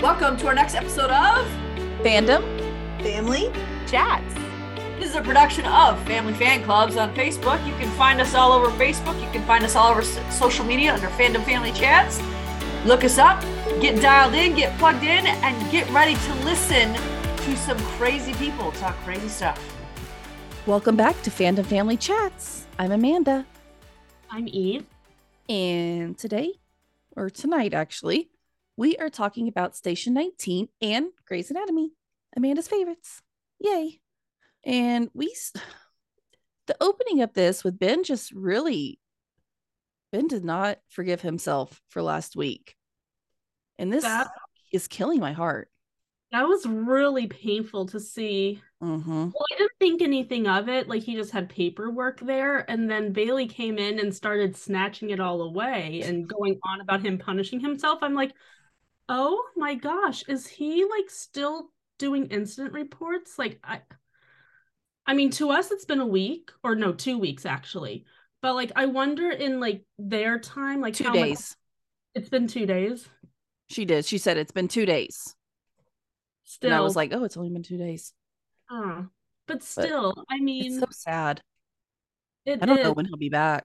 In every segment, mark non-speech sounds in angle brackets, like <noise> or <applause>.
Welcome to our next episode of Fandom Family Chats. This is a production of Family Fan Clubs on Facebook. You can find us all over Facebook. You can find us all over social media under Fandom Family Chats. Look us up, get dialed in, get plugged in, and get ready to listen to some crazy people talk crazy stuff. Welcome back to Fandom Family Chats. I'm Amanda. I'm Eve. And today, or tonight actually, we are talking about Station 19 and Grey's Anatomy, Amanda's favorites. Yay. And we, <sighs> the opening of this with Ben just really, Ben did not forgive himself for last week. And this That- is killing my heart. That was really painful to see. Mm-hmm. Well, I didn't think anything of it. Like he just had paperwork there. And then Bailey came in and started snatching it all away and going on about him punishing himself. I'm like, oh my gosh, is he like still doing incident reports? Like I I mean, to us it's been a week, or no, two weeks actually. But like I wonder in like their time, like Two how much- days. it's been two days. She did. She said it's been two days. Still And I was like, oh, it's only been two days. Uh, but still, I mean, so sad. it I don't know when he'll be back.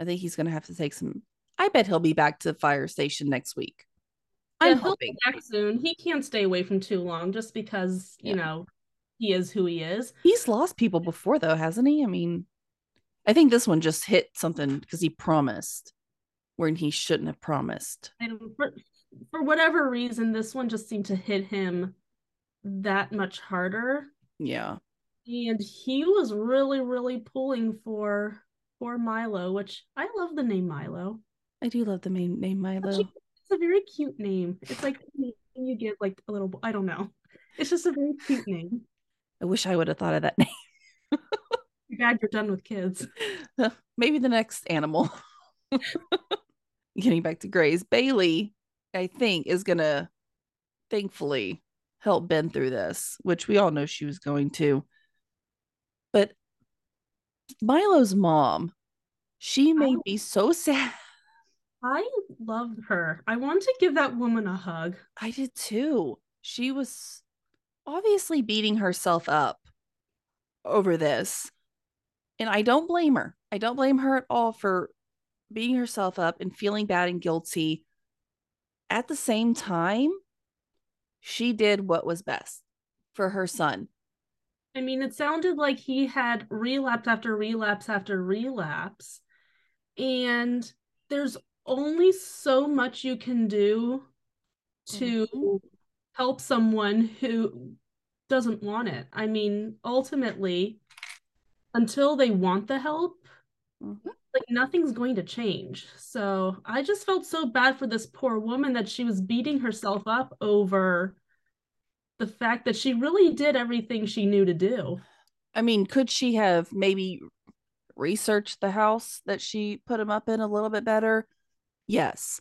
I think he's gonna have to take some. I bet he'll be back to the fire station next week. Yeah, I'm he'll hoping. be back soon. He can't stay away from too long just because, you Yeah. know, he is who he is. He's lost people before, though, hasn't he? I mean, I think this one just hit something because he promised when he shouldn't have promised. And for, for whatever reason, this one just seemed to hit him that much harder. Yeah, And he was really, really pulling for for Milo, which I love the name Milo. I do love the main name Milo. It's a very cute name. It's like you give like a little I don't know. It's just a very cute name. I wish I would have thought of that <laughs> name. Too bad you're done with kids. <laughs> Maybe the next animal. <laughs> Getting back to Grey's, Bailey, I think, is gonna thankfully help Ben through this, which we all know she was going to. But Milo's mom, she made Oh. me so sad. I love her. I want to give that woman a hug. I did too. She was obviously beating herself up over this. And I don't blame her. I don't blame her at all for beating herself up and feeling bad and guilty. At the same time, she did what was best for her son. I mean, it sounded like he had relapse after relapse after relapse. And there's only so much you can do to help someone who doesn't want it. I mean, ultimately, until they want the help, Mhm. like nothing's going to change. So I just felt so bad for this poor woman that she was beating herself up over the fact that she really did everything she knew to do. I mean, could she have maybe researched the house that she put him up in a little bit better? Yes.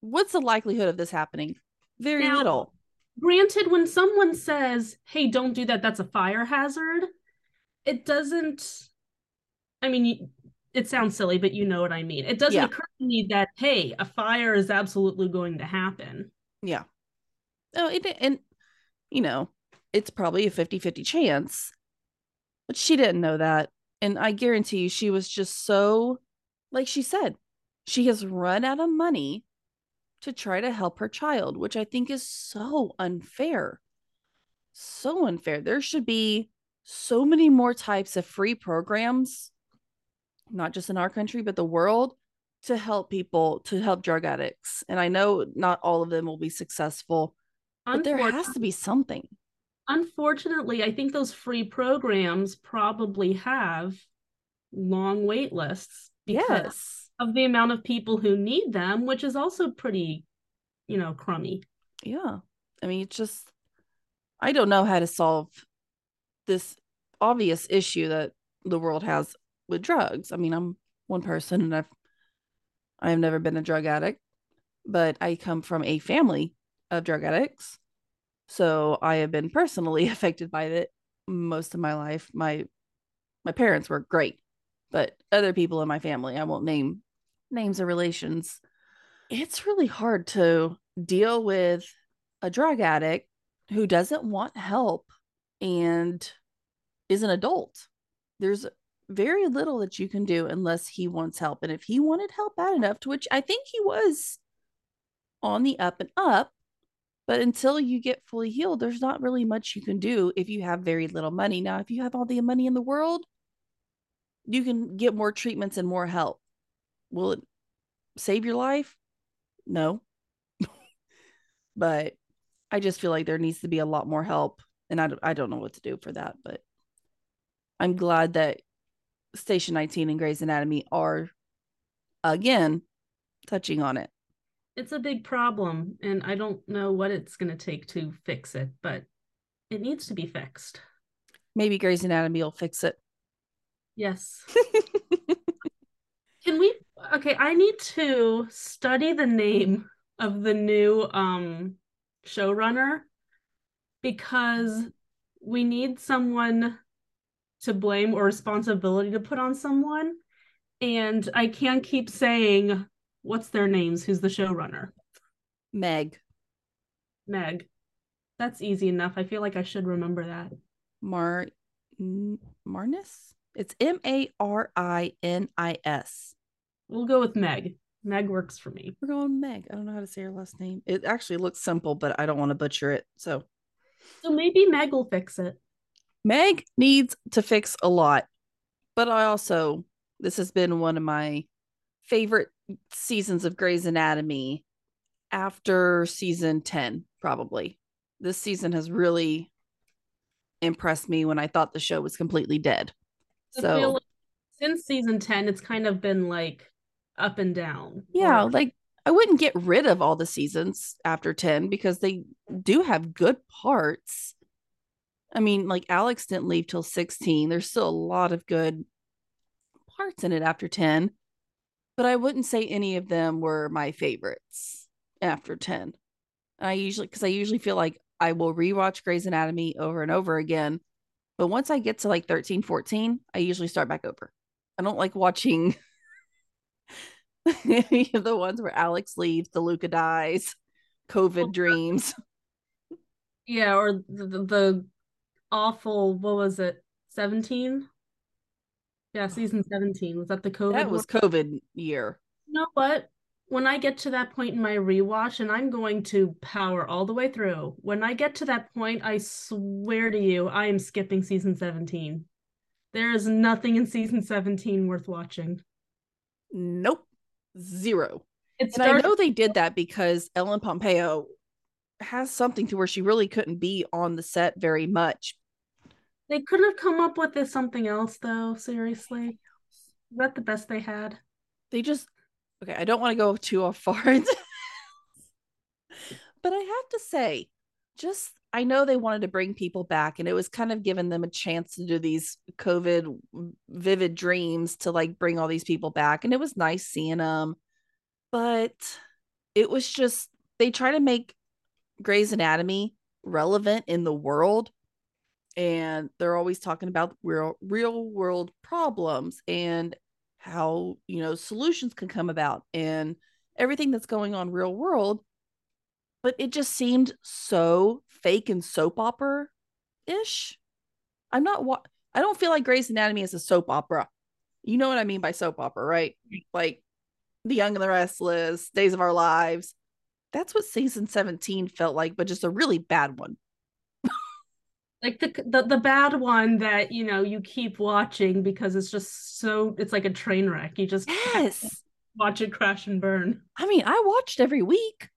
What's the likelihood of this happening? Very Now- little. Granted, when someone says, hey, don't do that, that's a fire hazard, it doesn't, I mean, it sounds silly, but you know what I mean. It doesn't Yeah. occur to me that, hey, a fire is absolutely going to happen. Yeah. Oh, it, and you know, it's probably a 50-50 chance. But she didn't know that. And I guarantee you she was just so like she said, she has run out of money to try to help her child, which I think is so unfair. So unfair. There should be so many more types of free programs, not just in our country, but the world, to help people, to help drug addicts. And I know not all of them will be successful, but there has to be something. Unfortunately, I think those free programs probably have long wait lists because Yes. Of the amount of people who need them, which is also pretty, you know, crummy. Yeah. I mean, it's just, I don't know how to solve this obvious issue that the world has with drugs. I mean, I'm one person and I've, I've never been a drug addict, but I come from a family of drug addicts. So I have been personally <laughs> affected by it most of my life. My, my parents were great, but other people in my family, I won't name names or relations. It's really hard to deal with a drug addict who doesn't want help and is an adult. There's very little that you can do unless he wants help. And if he wanted help bad enough, to which I think he was on the up and up, but until you get fully healed, there's not really much you can do if you have very little money. Now, if you have all the money in the world, you can get more treatments and more help. Will it save your life? No. <laughs> but I just feel like there needs to be a lot more help. And I, I don't know what to do for that. But I'm glad that Station 19 and Grey's Anatomy are, again, touching on it it's a big problem and I don't know what it's going to take to fix it, but it needs to be fixed. Maybe Grey's Anatomy will fix it. Yes. <laughs> Can we okay, I need to study the name of the new um showrunner because we need someone to blame or responsibility to put on someone and I can't keep saying what's their names? Who's the showrunner? Meg. Meg. That's easy enough. I feel like I should remember that. Mar Marnis? It's M A R I N I S. We'll go with Meg. Meg works for me. We're going Meg. I don't know how to say her last name. It actually looks simple, but I don't want to butcher it. So So maybe Meg will fix it. Meg needs to fix a lot. But I also this has been one of my favorite seasons of Grey's Anatomy after season 10, probably. This season has really impressed me when I thought the show was completely dead. So like since season 10, it's kind of been like up and down. Yeah, or... like I wouldn't get rid of all the seasons after 10 because they do have good parts. I mean, like Alex didn't leave till 16. There's still a lot of good parts in it after 10 but I wouldn't say any of them were my favorites after 10. I usually, because I usually feel like I will rewatch Grey's Anatomy over and over again. But once I get to like 13, 14, I usually start back over. I don't like watching <laughs> <laughs> the ones where Alex leaves, the Luca dies, COVID dreams. <laughs> Yeah, or the, the, the awful, what was it, 17? Yeah, season 17. Was that the COVID? That was one? COVID year. You know what? When I get to that point in my rewatch, and I'm going to power all the way through, when I get to that point, I swear to you, I am skipping season 17. There is nothing in season 17 worth watching. Nope. Zero. And I know they did that because Ellen Pompeo has something to where she really couldn't be on the set very much they couldn't have come up with this something else though, seriously. Is that the best they had? They just okay, I don't want to go too far into <laughs> but I have to say, just I know they wanted to bring people back and it was kind of giving them a chance to do these COVID vivid dreams to like bring all these people back. And it was nice seeing them. But it was just, they try to make Grey's Anatomy relevant in the world and they're always talking about real real world problems and how you know solutions can come about and everything that's going on real world but it just seemed so fake and soap opera ish i'm not i don't feel like Grey's Anatomy is a soap opera. You know what i mean by soap opera right? Like the young and the restless days of our lives. That's what season 17 felt like but just a really bad one. Like the, the the bad one that you know you keep watching because it's just so it's like a train wreck. You just yes. watch it crash and burn. I mean i watched every week.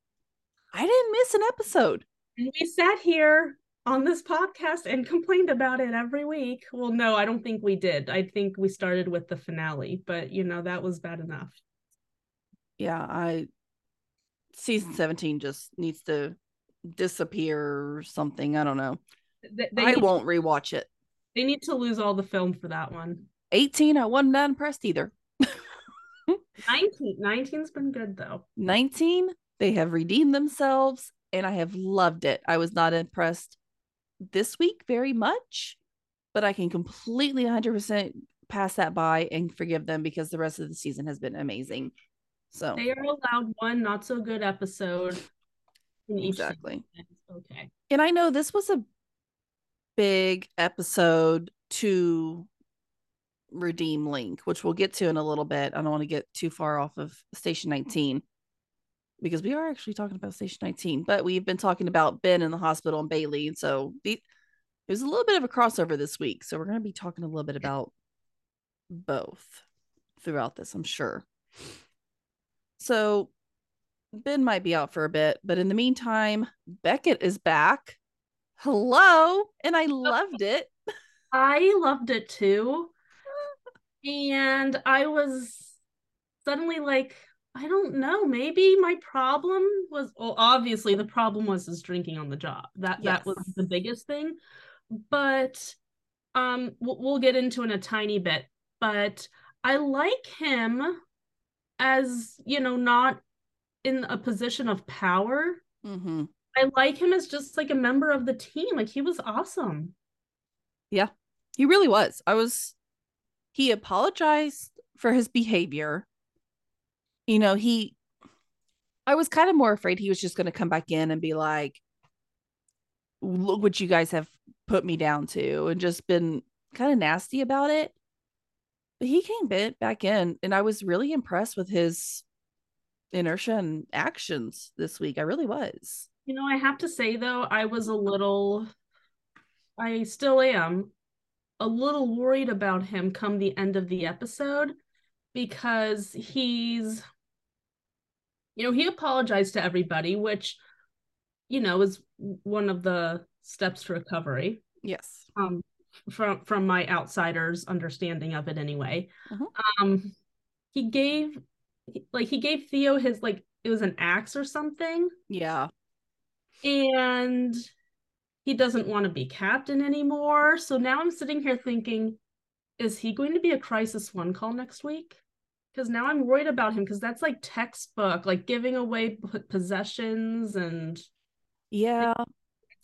I didn't miss an episode and we sat here on this podcast and complained about it every week well no i don't think we did i think we started with the finale but you know that was bad enough yeah i season 17 just needs to disappear or something i don't know they, they I won't rewatch it. They need to lose all the film for that one. 18, I wasn't that impressed either. <laughs> 19, 19's been good though. 19, they have redeemed themselves and I have loved it. I was not impressed this week very much, but I can completely 100% pass that by and forgive them because the rest of the season has been amazing. So they are allowed one not so good episode exactly. Okay. And I know this was a big episode to redeem Link, which we'll get to in a little bit. I don't want to get too far off of Station 19 because we are actually talking about Station 19, but we've been talking about Ben in the hospital and Bailey. And so the, there's a little bit of a crossover this week. So we're going to be talking a little bit about both throughout this, I'm sure. So Ben might be out for a bit, but in the meantime, Beckett is back. Hello. And I oh. loved it. <laughs> I loved it too. <laughs> And I was suddenly like, I don't know, maybe my problem was well, obviously the problem was his drinking on the job. That Yes. that was the biggest thing. But um we'll, we'll get into in a tiny bit, but I like him as, you know, not in a position of power. Mm-hmm. I like him as just like a member of the team. Like he was awesome. Yeah, he really was. I was, he apologized for his behavior. You know, he, I was kind of more afraid he was just going to come back in and be like, look what you guys have put me down to and just been kind of nasty about it. But he came bit back in and I was really impressed with his inertia and actions this week. I really was. You know, I have to say though, I was a little, I still am a little worried about him come the end of the episode because he's, you know, he apologized to everybody, which, you know, is one of the steps to recovery. Yes. Um, from from my outsider's understanding of it anyway. Mhm. Um, he gave, like, he gave Theo his like it was an axe or something Yeah. and he doesn't want to be captain anymore. So now I'm sitting here thinking, is he going to be a crisis one call next week? Because now I'm worried about him because that's like textbook, like giving away possessions and Yeah.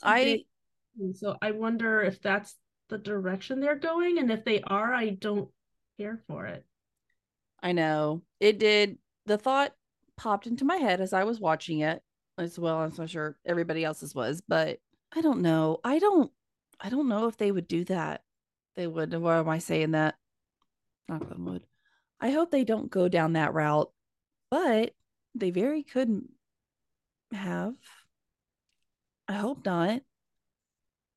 I, so I wonder if that's the direction they're going, and if they are, I don't care for it. I know it did. The thought popped into my head as I was watching it as well. as I'm sure everybody else's was, but I don't know. I don't, I don't know if they would do that. They would. Why am I saying that? Knock on wood. I hope they don't go down that route, but they very could have. I hope not.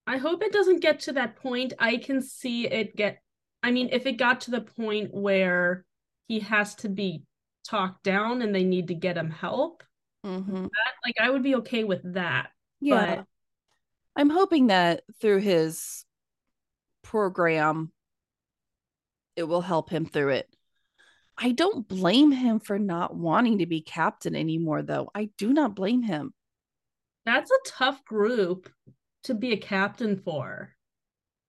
I hope it doesn't get to that point. I can see it get, I mean, if it got to the point where he has to be talked down and they need to get him help, Mm-hmm. that, like I would be okay with that. Yeah. But- I'm hoping that through his program, it will help him through it. I don't blame him for not wanting to be captain anymore, though. I do not blame him. That's a tough group to be a captain for.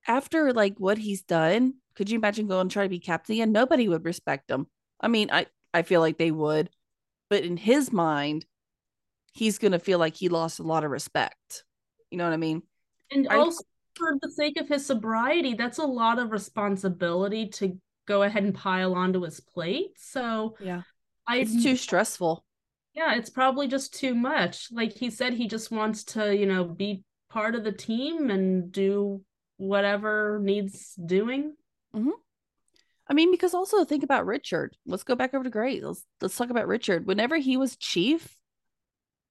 After like what he's done, could you imagine going and try to be captain again? Nobody would respect him. I mean, I I feel like they would, but in his mind, he's gonna feel like he lost a lot of respect. You know what I mean? And I- also for the sake of his sobriety, that's a lot of responsibility to go ahead and pile onto his plate. So Yeah. I It's too stressful. yeah, it's probably just too much. Like he said, he just wants to, you know, be part of the team and do whatever needs doing. Mm-hmm. I mean, because also think about Richard. Let's go back over to Great. Let's let's talk about Richard. Whenever he was chief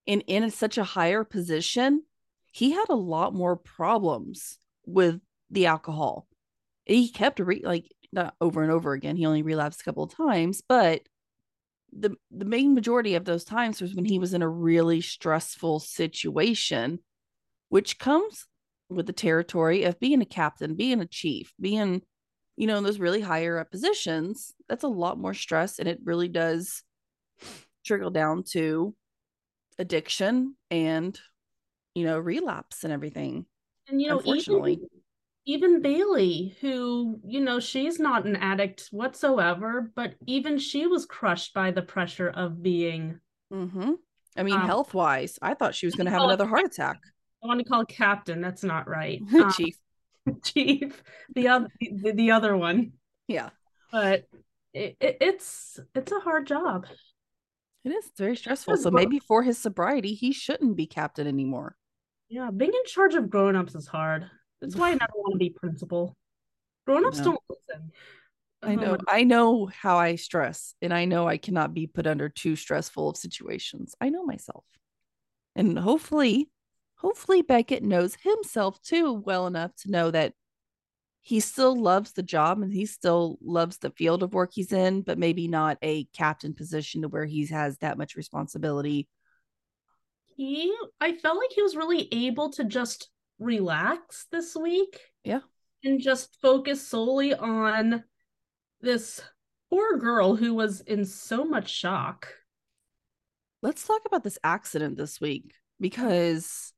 and in such a higher position, he had a lot more problems with the alcohol. He kept re- like not over and over again. He only relapsed a couple of times, but the the main majority of those times was when he was in a really stressful situation, which comes with the territory of being a captain, being a chief, being you know, in those really higher up positions, that's a lot more stress and it really does trickle down to addiction and, you know, relapse and everything. And you know, Unfortunately. even, even Bailey, who, you know, she's not an addict whatsoever, but even she was crushed by the pressure of being Mm-hmm. I mean, Um, health wise, I thought she was going to have another heart attack. I want to call captain. That's not right. <laughs> Um, Chief. <laughs> chief, the other, the, the other one. Yeah, But it, it, it's it's a hard job. it is very stressful. So maybe for his sobriety, he shouldn't be captain anymore. Yeah, being in charge of grown-ups is hard. That's why I never want to be principal. Grown-ups No. don't listen. I Oh know I know how I stress and I know I cannot be put under too stressful of situations. I know myself. And hopefully hopefully Beckett knows himself too well enough to know that he still loves the job and he still loves the field of work he's in, but maybe not a captain position to where he has that much responsibility. he I felt like he was really able to just relax this week. Yeah. And just focus solely on this poor girl who was in so much shock. Let's talk about this accident this week because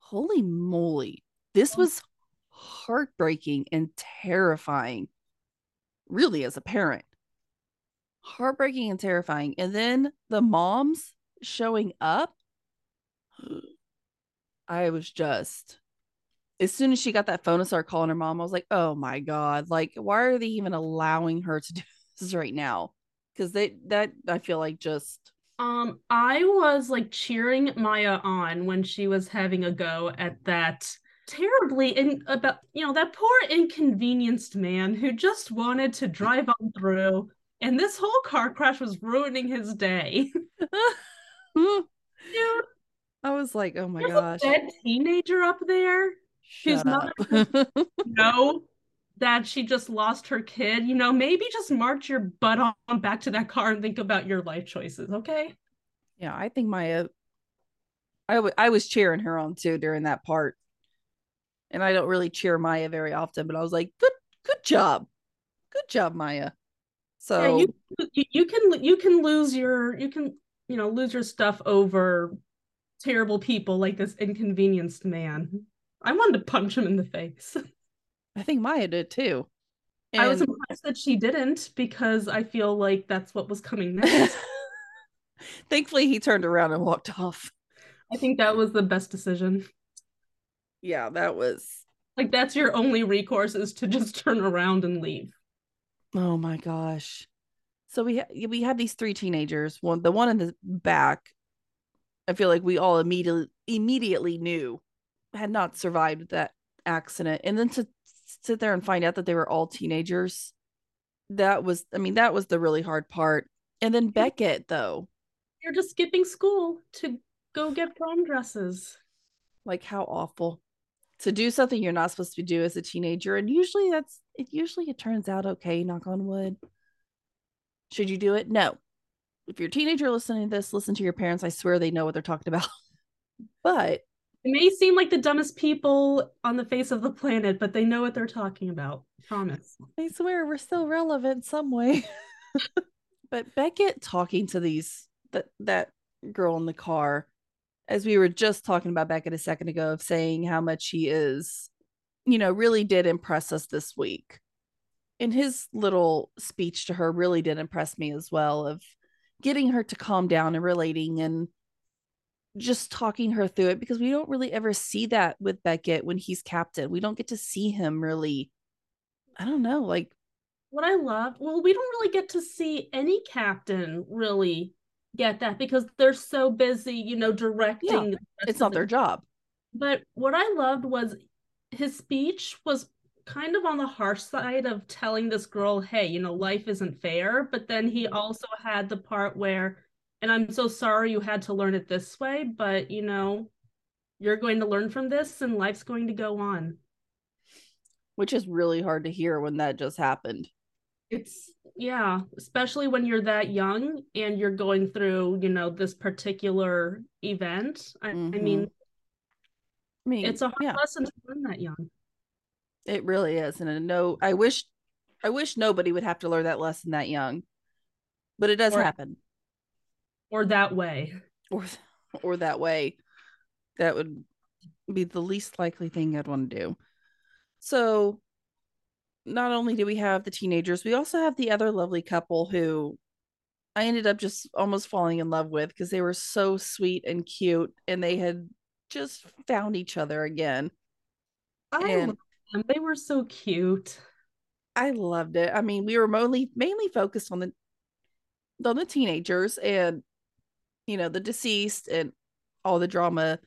holy moly, this Oh. was heartbreaking and terrifying, really, as a parent. Heartbreaking and terrifying. And then the moms showing up. <gasps> I was just, as soon as she got that phone and started calling her mom, I was like, oh my God, like, why are they even allowing her to do <laughs> this right now? Because they, that, I feel like just, Um, I was like cheering Maya on when she was having a go at that terribly in about you know that poor inconvenienced man who just wanted to drive on through and this whole car crash was ruining his day. <laughs> <laughs> Dude, I was like, oh my there's gosh. a dead teenager up there whose Shut mother up. <laughs> know that she just lost her kid. You know, maybe just march your butt on back to that car and think about your life choices, okay? yeah, I think Maya uh, I w- I was cheering her on too during that part. And I don't really cheer Maya very often, but I was like, good good job. Good job, Maya. So yeah, you you can you can lose your you can you know lose your stuff over terrible people like this inconvenienced man. I wanted to punch him in the face. <laughs> I think Maya did too. I was And- impressed that she didn't because I feel like that's what was coming <laughs> next. Thankfully he turned around and walked off. I think that was the best decision. Yeah, that was Like that's your only recourse is to just turn around and leave. Oh my gosh. So we ha- we had these three teenagers. One the one in the back, I feel like we all immediately immediately knew had not survived that accident. And then to sit there and find out that they were all teenagers, that was I mean, that was the really hard part. And then Beckett though, You're just skipping school to go get prom dresses. like how awful to do something you're not supposed to do as a teenager. And usually that's it usually it turns out okay, knock on wood. Should you do it? No. If you're a teenager listening to this, listen to your parents. I swear they know what they're talking about. <laughs> but They may seem like the dumbest people on the face of the planet, but they know what they're talking about. Promise. I swear we're still relevant some way. <laughs> but Beckett talking to these that that girl in the car, as we were just talking about Beckett a second ago, of saying how much he is, you know, really did impress us this week. And his little speech to her really did impress me as well, of getting her to calm down and relating and just talking her through it because we don't really ever see that with Beckett when he's captain. We don't get to see him really, I don't know, like What I love, well, we don't really get to see any captain really get that because they're so busy, you know, directing. the it's not their job. But what I loved was his speech was kind of on the harsh side of telling this girl, hey, you know, life isn't fair. But then he mm-hmm. also had the part where, and I'm so sorry you had to learn it this way, but you know, you're going to learn from this and life's going to go on. which is really hard to hear when that just happened. It's, yeah, especially when you're that young and you're going through, you know, this particular event. I, I Mhm. mean, I mean, it's a hard yeah, lesson to learn that young. it really is. And I know I wish I wish nobody would have to learn that lesson that young. But it does Or- happen. Or that way. Or <laughs> or that way. That would be the least likely thing I'd want to do. So not only do we have the teenagers, we also have the other lovely couple who I ended up just almost falling in love with because they were so sweet and cute and they had just found each other again. I And- them. They were so cute. I loved it. I mean, we were mainly mainly focused on the on the teenagers and you know the deceased and all the drama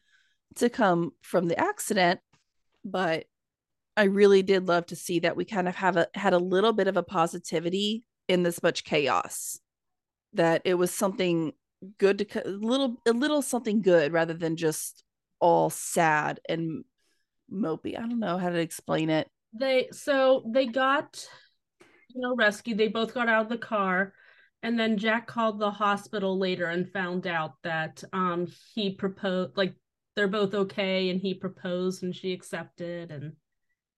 to come from the accident, but I really did love to see that we kind of have a had a little bit of a positivity in this much chaos. That it was something good to a little a little something good rather than just all sad and mopey. I don't know how to explain it. They so they got you know rescued. They both got out of the car and then Jack called the hospital later and found out that um he proposed like they're both okay and he proposed and she accepted and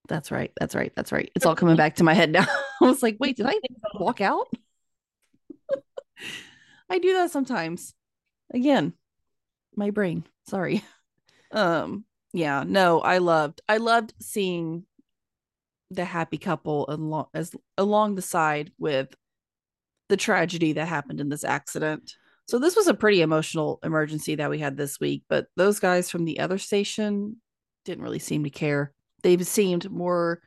that's right. That's right. That's right. It's all coming back to my head now. <laughs> I was like, wait, did I walk out? <laughs> I do that sometimes. Again, my brain. Sorry. <laughs> Um, yeah, no, I loved I loved seeing the happy couple along as along the side with the tragedy that happened in this accident. So this was a pretty emotional emergency that we had this week, but those guys from the other station didn't really seem to care. They seemed more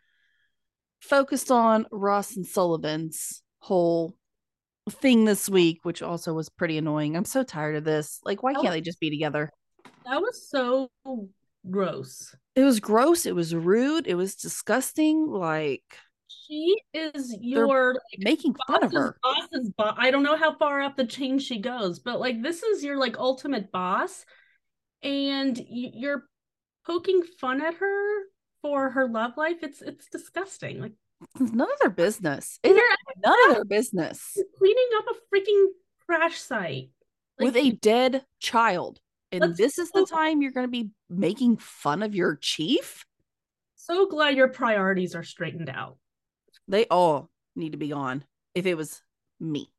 focused on Ross and Sullivan's whole thing this week, which also was pretty annoying. I'm so tired of this. Like, why can't they just be together? That was so gross. It was gross. It was rude. It was disgusting. Like she is your like, making fun of her. Boss's boss. I don't know how far up the chain she goes, but like this is your like ultimate boss, and you're poking fun at her for her love life. It's it's disgusting. Like it's none of their business. It's none of their business. Cleaning up a freaking crash site like, with a dead child. And this is the time you're going to be making fun of your chief? So glad your priorities are straightened out. They all need to be gone. If it was me.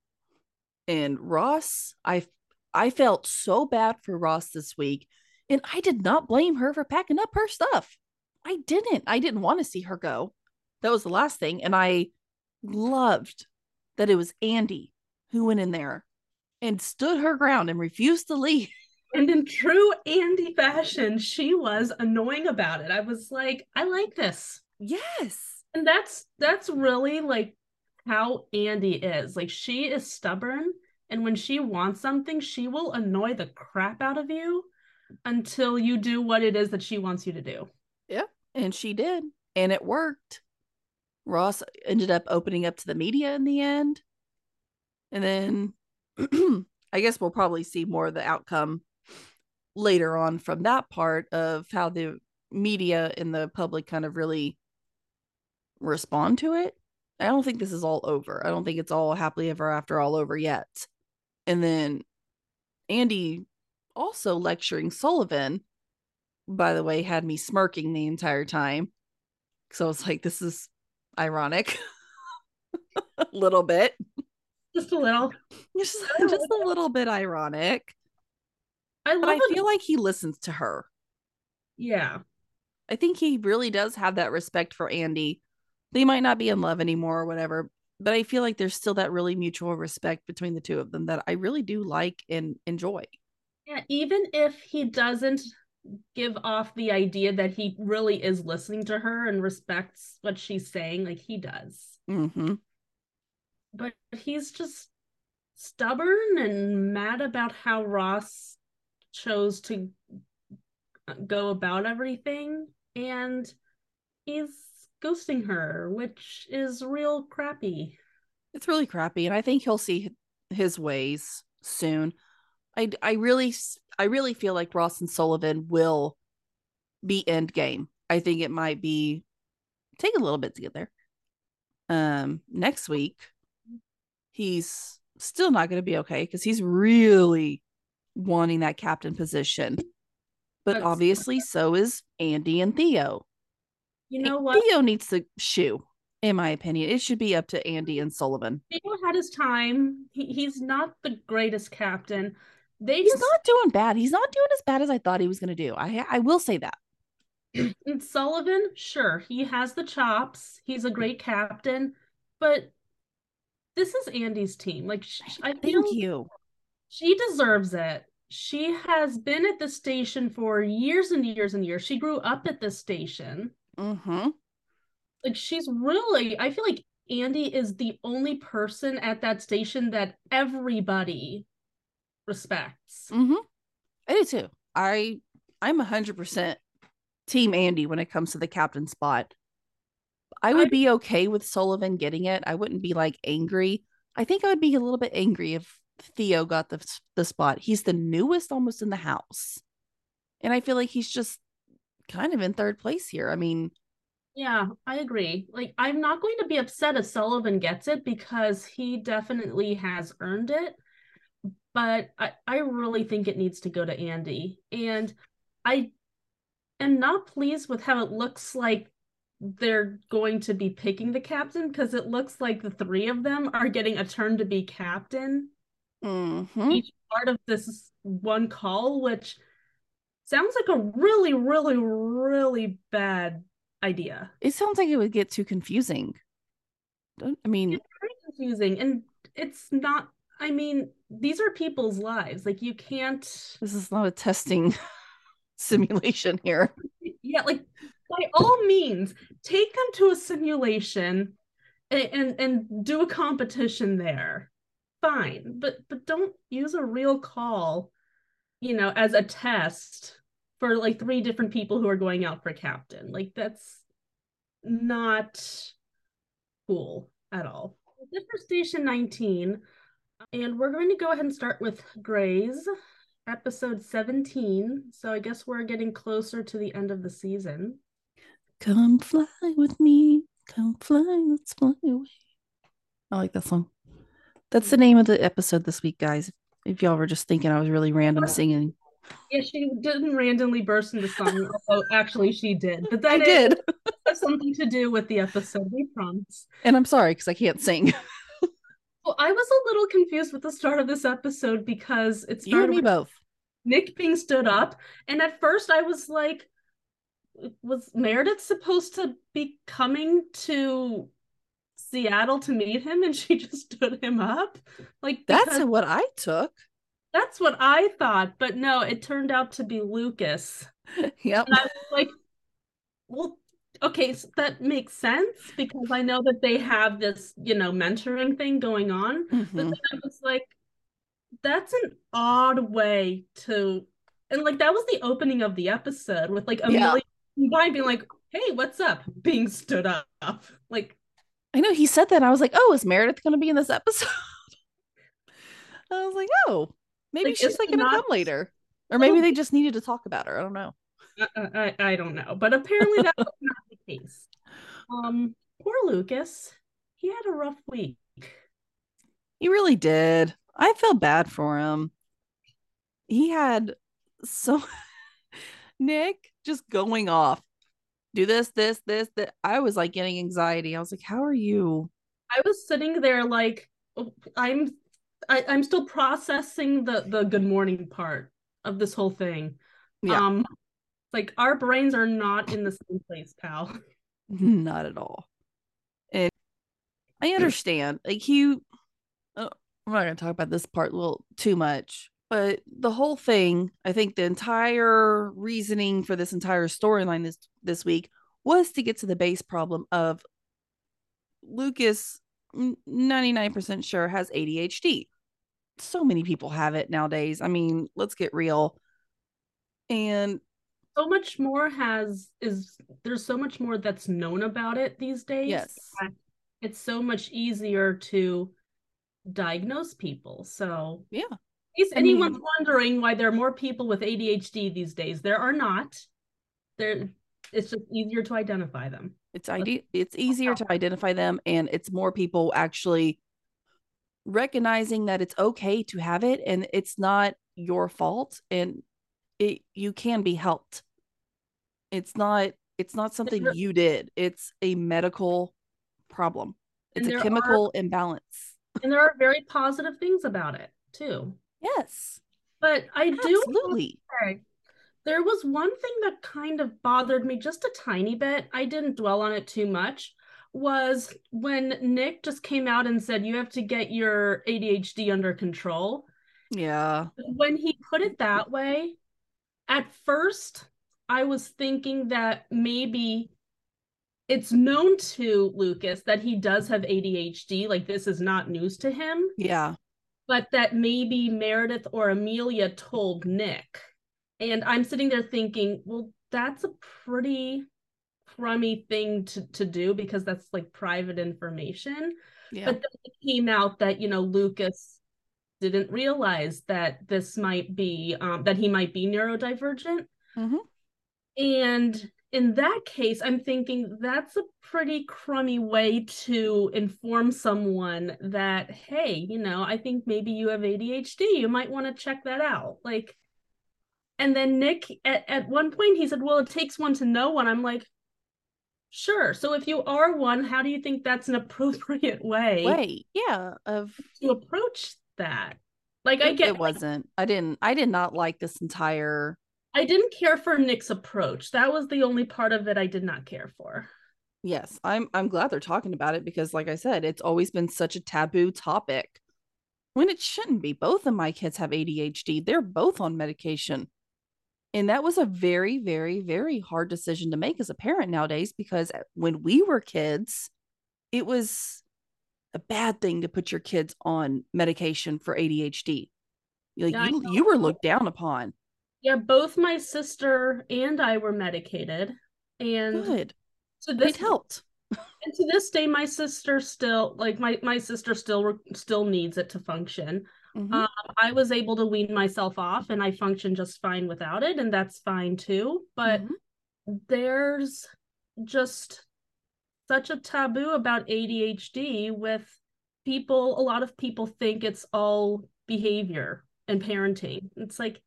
And Ross, I I felt so bad for Ross this week, and I did not blame her for packing up her stuff. I didn't. I didn't want to see her go. That was the last thing. And I loved that it was Andy who went in there and stood her ground and refused to leave. <laughs> And in true Andy fashion, she was annoying about it. I was like, I like this. Yes. And that's that's really like how Andy is. Like she is stubborn and when she wants something, she will annoy the crap out of you until you do what it is that she wants you to do. Yeah, and she did. And it worked. Ross ended up opening up to the media in the end. And then <clears throat> I guess we'll probably see more of the outcome later on from that part of how the media and the public kind of really respond to it. I don't think this is all over. I don't think it's all happily ever after all over yet. And then Andy also lecturing Sullivan, by the way, had me smirking the entire time. So I was like, this is ironic. a <laughs> little bit. Just a little. <laughs> Just, <laughs> just a little bit ironic. I love but I feel like he listens to her. Yeah. I think he really does have that respect for Andy. They might not be in love anymore or whatever, but I feel like there's still that really mutual respect between the two of them that I really do like and enjoy. Yeah, even if he doesn't give off the idea that he really is listening to her and respects what she's saying, like he does. Mm-hmm. But he's just stubborn and mad about how Ross chose to go about everything and he's ghosting her which is real crappy it's really crappy and i think he'll see his ways soon i i really i really feel like ross and sullivan will be end game i think it might be take a little bit to get there um next week he's still not going to be okay because he's really wanting that captain position. But That's obviously, so is Andy and Theo. You know what? Theo needs to shoe, in my opinion. It should be up to Andy and Sullivan. Theo had his time. He, he's not the greatest captain. They he's just... not doing bad. He's not doing as bad as I thought he was going to do. I I will say that. <clears throat> and Sullivan, sure, he has the chops. He's a great captain, but this is Andy's team. Like, I thank you. She deserves it. She has been at the station for years and years and years. She grew up at the station. Mm-hmm. Like she's really, I feel like Andy is the only person at that station that everybody respects. Mm-hmm. I do too. I I'm 100% team Andy when it comes to the captain spot. I would I- be okay with Sullivan getting it. I wouldn't be like angry. I think I would be a little bit angry if Theo got the the spot. He's the newest almost in the house. And I feel like he's just kind of in third place here. I mean, Yeah, I agree. Like, I'm not going to be upset if Sullivan gets it because he definitely has earned it. But I, I really think it needs to go to Andy. And I am not pleased with how it looks like they're going to be picking the captain because it looks like the three of them are getting a turn to be captain mhm. each part of this one call, which sounds like a really, really, really bad idea. it sounds like it would get too confusing. Don't I mean, It's very confusing, and it's not. I mean, these are people's lives. Like you can't. this is not a testing <laughs> simulation here. Yeah, like by all means, take them to a simulation and and, and do a competition there. Fine, but but don't use a real call, you know, as a test for like three different people who are going out for captain. Like that's not cool at all. This is station 19, and we're going to go ahead and start with Grey's, episode 17. So I guess we're getting closer to the end of the season. Come fly with me. Come fly, let's fly away. I like that song. That's the name of the episode this week, guys. If y'all were just thinking I was really random singing, Yeah, she didn't randomly burst into song, <laughs> although actually she did. But I that did. has something to do with the episode, we promise. And I'm sorry because I can't sing. <laughs> Well, I was a little confused with the start of this episode because it's You and me both. Nick being stood up. And at first I was like, was Meredith supposed to be coming to Seattle to meet him <laughs> and she just stood him up? Like That's because- what I took. That's what I thought, but no, it turned out to be Lucas. Yep. And I was like, well, okay, so that makes sense because I know that they have this, you know, mentoring thing going on. But Mhm. then I was like, that's an odd way to, and like that was the opening of the episode with like Yeah. Amelia by being like, hey, what's up? Being stood up. Like, I know he said that. I was like, oh, is Meredith going to be in this episode? <laughs> I was like, oh, maybe Like, she's like going to not- come later. Or maybe they just needed to talk about her. I don't know. I, I, I don't know. But apparently that was not the case. Um, poor Lucas. He had a rough week. He really did. I felt bad for him. He had so <laughs> Nick just going off. Do this, this, this, that. I was like getting anxiety. I was like, how are you? I was sitting there like oh, I'm I, I'm still processing the the good morning part of this whole thing. Yeah. Um like our brains are not in the same place, pal. <laughs> Not at all. And I understand. Like you uh, I'm not gonna talk about this part a little too much, but the whole thing, I think the entire reasoning for this entire storyline this this week was to get to the base problem of Lucas 99% sure has ADHD. So many people have it nowadays. I mean, let's get real. And So much more has is there's so much more that's known about it these days. yes, It's so much easier to diagnose people. So yeah. in case I anyone's mean- wondering why there are more people with ADHD these days, there are not. There it's just easier to identify them. It's ide- it's oh, easier to identify them and it's more people actually recognizing that it's okay to have it and it's not your fault and it you can be helped. It's not it's not something you did. It's a medical problem. It's a are- chemical imbalance. And there are very positive things about it too. Yes. But I do Absolutely. say there was one thing that kind of bothered me just a tiny bit. I didn't dwell on it too much. Was when Nick just came out and said, You have to get your ADHD under control. Yeah. When he put it that way, at first I was thinking that maybe it's known to Lucas that he does have ADHD. Like this is not news to him Yeah. but that maybe Meredith or Amelia told Nick And I'm sitting there thinking, well, that's a pretty crummy thing to, to do because that's like private information. Yeah. But then it came out that, you know, Lucas didn't realize that this might be, um, that he might be neurodivergent. Mhm. And in that case, I'm thinking that's a pretty crummy way to inform someone that, hey, you know, I think maybe you have ADHD. You might want to check that out. Like, and then Nick, at, at one point, he said, well, it takes one to know one. I'm like, sure. So if you are one, how do you think that's an <laughs> appropriate way Wait, yeah, of to approach that? Like, I it, get it wasn't. I didn't. I did not like this entire. I didn't care for Nick's approach. That was the only part of it I did not care for. Yes, I'm. I'm glad they're talking about it because, like I said, it's always been such a taboo topic when it shouldn't be. Both of my kids have ADHD. They're both on medication. And that was a very, very, very hard decision to make as a parent nowadays because eh, when we were kids, it was a bad thing to put your kids on medication for ADHD. Like Yeah, you, you were looked down upon. Yeah, both my sister and I were medicated. And Good. to this It helped. and to this day my sister still like my my sister still still needs it to function. Mhm. Um, I was able to wean myself off and I function just fine without it and that's fine too, but Mhm. there's just such a taboo about ADHD with people a lot of people think it's all behavior and parenting. It's like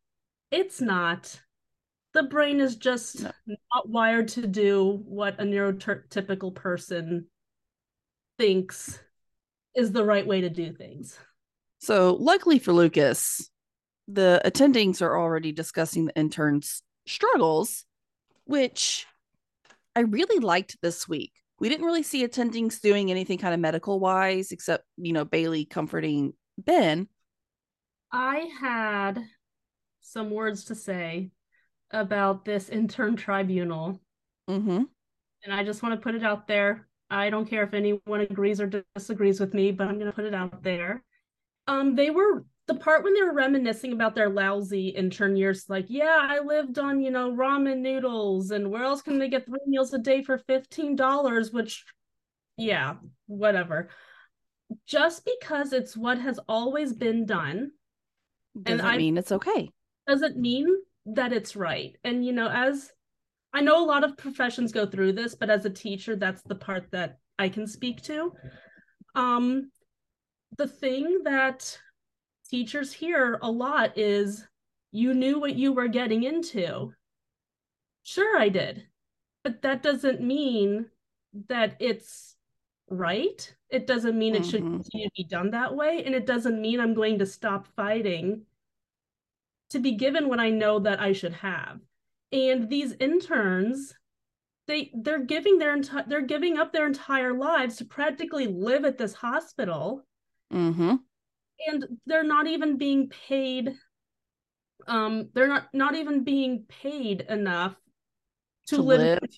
it's not. The brain is just No. not wired to do what a neurotypical person thinks is the right way to do things. So, luckily for Lucas, the attendings are already discussing the interns' struggles, which I really liked this week. We didn't really see attendings doing anything kind of medical wise, except, you know, Bailey comforting Ben. I had some words to say about this intern tribunal, Mm-hmm. and I just want to put it out there. I don't care if anyone agrees or disagrees with me, but I'm going to put it out there. Um, they were the part when they were reminiscing about their lousy intern years, like, yeah, I lived on, you know, ramen noodles, and where else can they get three meals a day for $15? Which, yeah, whatever. Just because it's what has always been done Doesn't I- mean it's okay. doesn't mean that it's right. And you know, as I know a lot of professions go through this, but as a teacher, that's the part that I can speak to. Um the thing that teachers hear a lot is you knew what you were getting into. Sure, I did. But that doesn't mean that it's right. It doesn't mean it should Mhm. continue to be done that way. And it doesn't mean I'm going to stop fighting to be given what I know that I should have. And these interns, they they're giving their entire they're giving up their entire lives to practically live at this hospital Mm-hmm. and they're not even being paid um they're not not even being paid enough to, To live, live.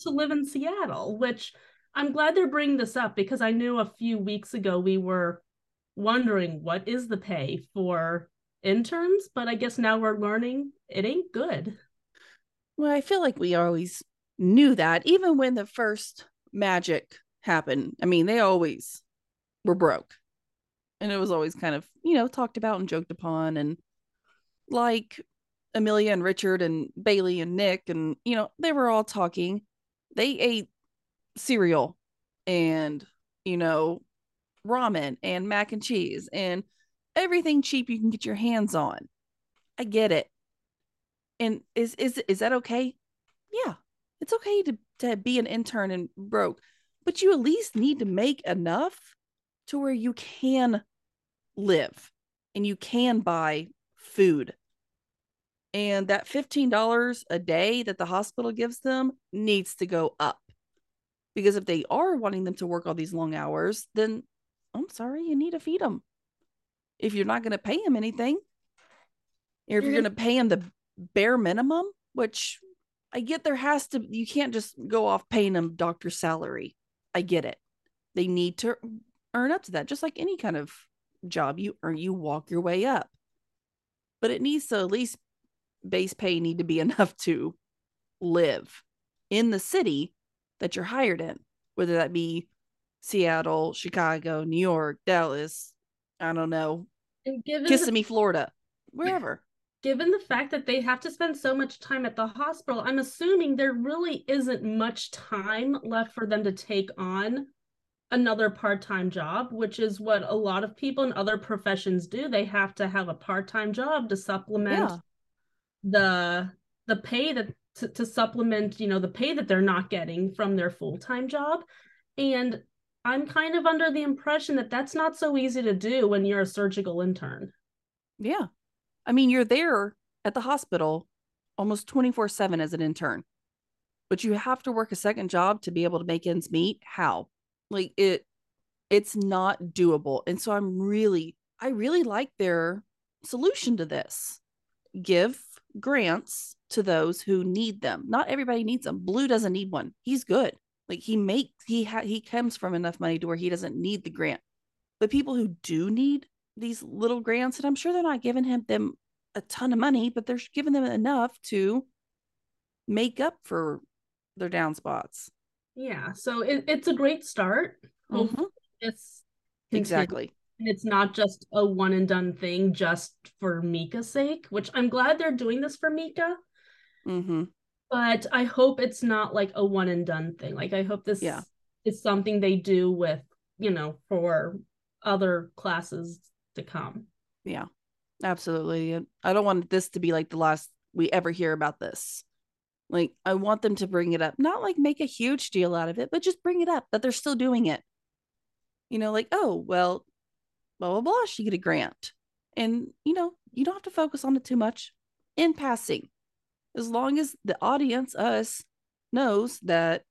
to live in Seattle, which I'm glad they're bringing this up because I knew a few weeks ago we were wondering what is the pay for interns, but I guess now we're learning it ain't good. Well, I feel like we always knew that, even when the first magic happened. I mean, they always were broke. And it was always kind of, you know, talked about and joked upon. And like Amelia and Richard and Bailey and Nick, and, you know, they were all talking. They ate cereal and, you know, ramen and mac and cheese and everything cheap you can get your hands on. I get it. And is is is that okay? Yeah. It's okay to to be an intern and broke, but you at least need to make enough to where you can live and you can buy food. And that $15 a day that the hospital gives them needs to go up. Because if they are wanting them to work all these long hours, then I'm sorry, you need to feed them. If you're not going to pay them anything, or if you're going to pay them the bare minimum, which I get there has to, you can't just go off paying them doctor's salary. I get it. They need to earn up to that, just like any kind of job you earn, you walk your way up. But it needs to at least base pay need to be <laughs> enough to live in the city that you're hired in, whether that be Seattle, Chicago, New York, Dallas, I don't know, And given the- Kissimmee, Florida, wherever. given the fact that they have to spend so much time at the hospital, I'm assuming there really isn't much time left for them to take on another part-time job, which is what a lot of people in other professions do. They have to have a part-time job to supplement Yeah. the the pay that to, to supplement, you know, the pay that they're not getting from their full-time job. And I'm kind of under the impression that that's not so easy to do when you're a surgical intern. Yeah. I mean, you're there at the hospital almost 24 7 as an intern, but you have to work a second job to be able to make ends meet. How? Like it, it's not doable. And so I'm really, I really like their solution to this give grants to those who need them. Not everybody needs them. Blue doesn't need one. He's good. Like he makes, he, ha- he comes from enough money to where he doesn't need the grant. But people who do need these little grants, and I'm sure they're not giving him them a ton of money, but they're giving them enough to make up for their down spots. Yeah, so it, it's a great start. Hopefully it's Mm-hmm. Exactly. and it's not just a one and done thing just for Mika's sake, which I'm glad they're doing this for Mika, Mm-hmm. but I hope it's not like a one and done thing. Like I hope this Yeah. is something they do with, you know, for other classes to come. Yeah, absolutely. I don't want this to be like the last we ever hear about this. Like, I want them to bring it up, not like make a huge deal out of it, but just bring it up that they're still doing it. You know, like, oh, well, blah, blah, blah, she get a grant. And, you know, you don't have to focus on it too much in passing. As long as the audience, us, knows that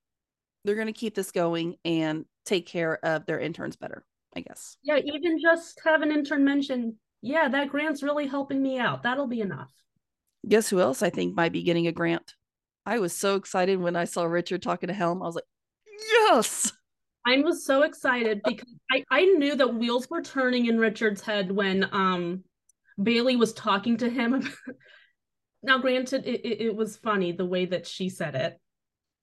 they're going to keep this going and take care of their interns better, I guess. Yeah, even just have an intern mention, yeah, that grant's really helping me out. That'll be enough. Guess who else I think might be getting a grant? I was so excited when I saw Richard talking to Helm. I was like, yes. I was so excited because I, I knew that wheels were turning in Richard's head when um Bailey was talking to him. <laughs> now, granted, it, it, it was funny the way that she said it.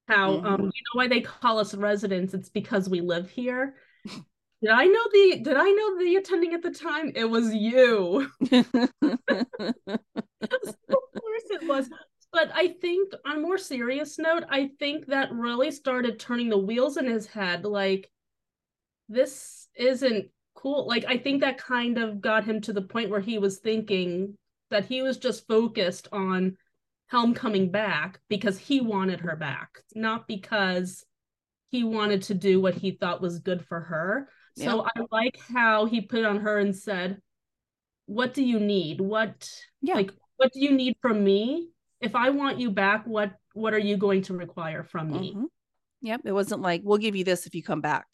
How um Mhm. you know why they call us residents? It's because we live here. <laughs> Did I know the did I know the attending at the time? It was you. <laughs> of course it was. But I think on a more serious note, I think that really started turning the wheels in his head. Like, this isn't cool. Like, I think that kind of got him to the point where he was thinking that he was just focused on Helm coming back because he wanted her back, not because he wanted to do what he thought was good for her. So I like how he put on her and said, What do you need? What yeah. like what do you need from me if i want you back what what are you going to require from me Mhm. Yep. It wasn't like, we'll give you this if you come back.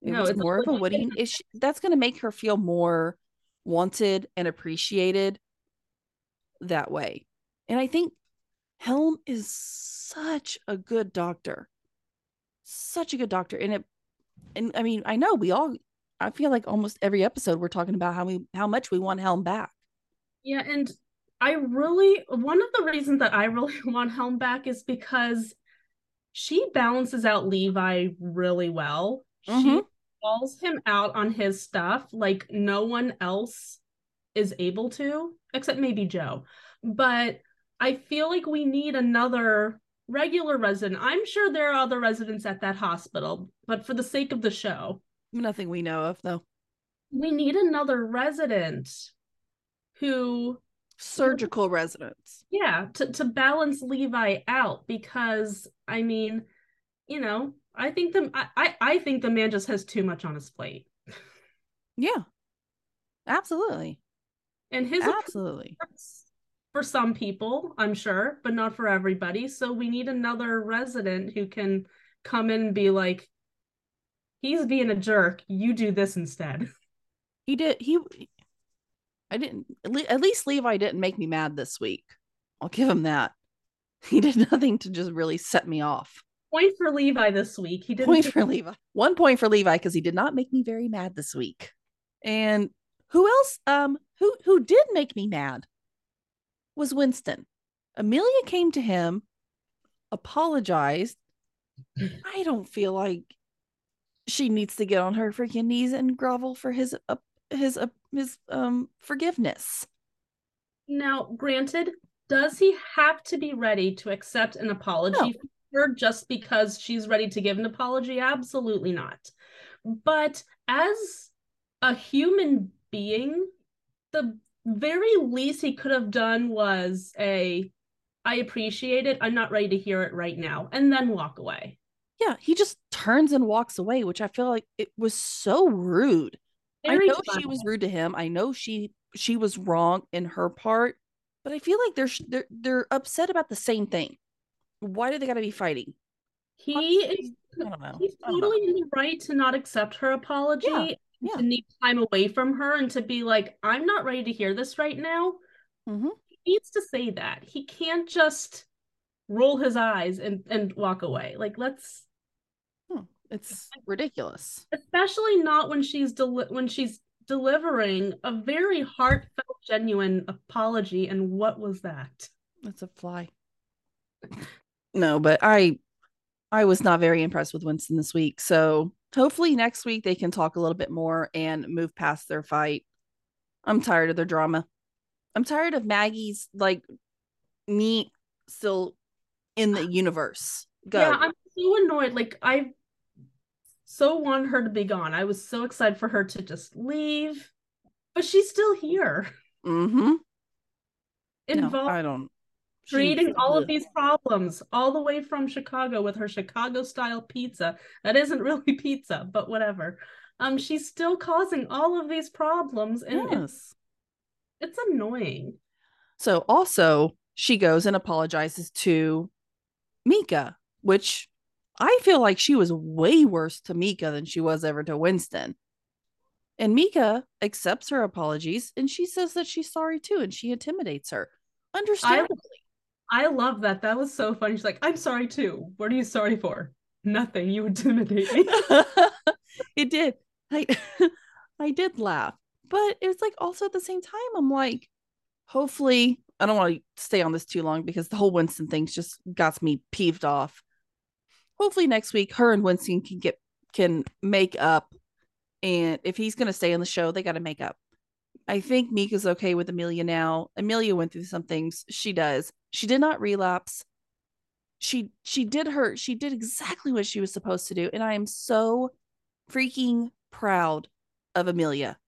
It No, was it's more of a do you is she, that's going to make her feel more wanted and appreciated that way. And I think Helm is such a good doctor. Such a good doctor. And it and I mean, I know we all I feel like almost every episode we're talking about how we how much we want Helm back. yeah and i really one of the reasons that i really <laughs> want helm back is because she balances out levi really well she Mhm. calls him out on his stuff like no one else is able to except maybe jo but i feel like we need another regular resident i'm sure there are other residents at that hospital but for the sake of the show Nothing we know of though. we need another resident who Surgical residents. yeah to, to balance levi out because i mean you know i think the I, I i think the man just has too much on his plate Yeah. Absolutely. and his Absolutely. for some people i'm sure but not for everybody so we need another resident who can come in and be like he's being a jerk you do this instead He did. He. I didn't. At least Levi didn't make me mad this week. I'll give him that. <laughs> He did nothing to just really set me off. point for levi this week he didn't Point for Levi. One point for Levi because he did not make me very mad this week. And who else? Um, who who did make me mad was Winston. Amelia came to him, apologized. <laughs> I don't feel like she needs to get on her freaking knees and grovel for his uh, his uh, his um forgiveness. Now, granted, does he have to be ready to accept an apology No. from her just because she's ready to give an apology? Absolutely not. But as a human being, the very least he could have done was a I appreciate it. I'm not ready to hear it right now, and then walk away. Yeah, he just turns and walks away, which I feel like it was so rude. Very I know she was rude to him. I know she she was wrong in her part, but I feel like they're they're they're upset about the same thing. Why do they got to be fighting? He is I don't know. he's I don't know. totally in the right to not accept her apology, and yeah. to need time away from her, and to be like, I'm not ready to hear this right now. Mhm. He needs to say that. He can't just roll his eyes and and walk away. Like let's It's ridiculous. especially not when she's deli- when she's delivering a very heartfelt genuine apology and what was that That's a fly. No, but I I was not very impressed with Winston this week. So hopefully next week they can talk a little bit more and move past their fight. I'm tired of their drama. I'm tired of Maggie's like me still in the <sighs> universe. Go. yeah i'm so annoyed like i so want her to be gone i was so excited for her to just leave but she's still here mm-hmm. involved No, I don't. creating all of these problems all the way from chicago with her chicago style pizza that isn't <laughs> really pizza but whatever um she's still causing all of these problems and Yes. it's annoying So also she goes and apologizes to Mika, which I feel like she was way worse to Mika than she was ever to Winston. And Mika accepts her apologies and she says that she's sorry too and she intimidates her. Understandably. I love that. That was so funny. She's like, I'm sorry too. What are you sorry for? Nothing. You intimidate me. <laughs> it did. I <laughs> I did laugh. But it was like also at the same time, I'm like, hopefully, I don't want to stay on this too long because the whole Winston thing's just got me peeved off. Hopefully next week her and Winston can get can make up. And if he's gonna stay on the show, they gotta make up. I think Mika's okay with Amelia now. Amelia went through some things. She does. She did not relapse. She she did her she did exactly what she was supposed to do. And I am so freaking proud of Amelia.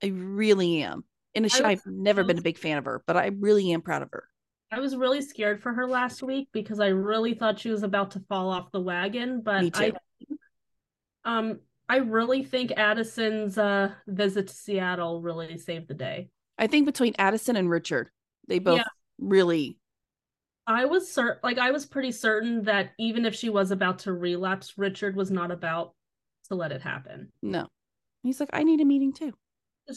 I really am. And I I've never been a big fan of her, but I really am proud of her. I was really scared for her last week because I really thought she was about to fall off the wagon. But. I um I really think Addison's uh visit to Seattle really saved the day. I think between Addison and Richard, they both Yeah. really I was certain like I was pretty certain that even if she was about to relapse, Richard was not about to let it happen. no. He's like, I need a meeting too.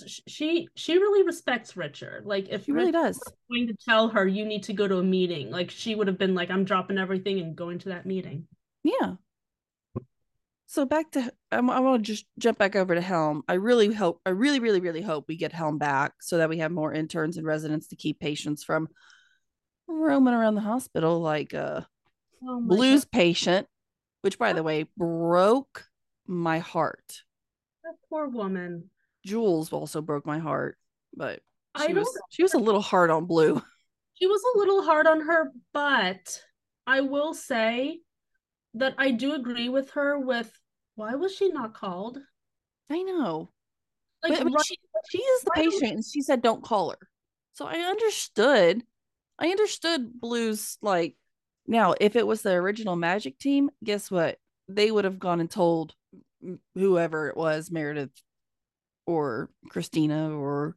Sh- She she really respects Richard. Like if He really Richard does. going to tell her you need to go to a meeting, like she would have been like, I'm dropping everything and going to that meeting. Yeah. So back to I'm, I want to just jump back over to Helm. I really hope I really really really hope we get Helm back so that we have more interns and residents to keep patients from roaming around the hospital like a Oh blues patient, which by the way broke my heart. God, that poor woman. Jules also broke my heart, but she was she was a little hard on Blue. <laughs> She was a little hard on her, but I will say that I do agree with her with why was she not called? I know, Like but I mean, right- she, she is the patient, and she said don't call her. So I understood. I understood Blue's like. Now, if it was the original Magic team, guess what? They would have gone and told whoever it was, Meredith or Cristina or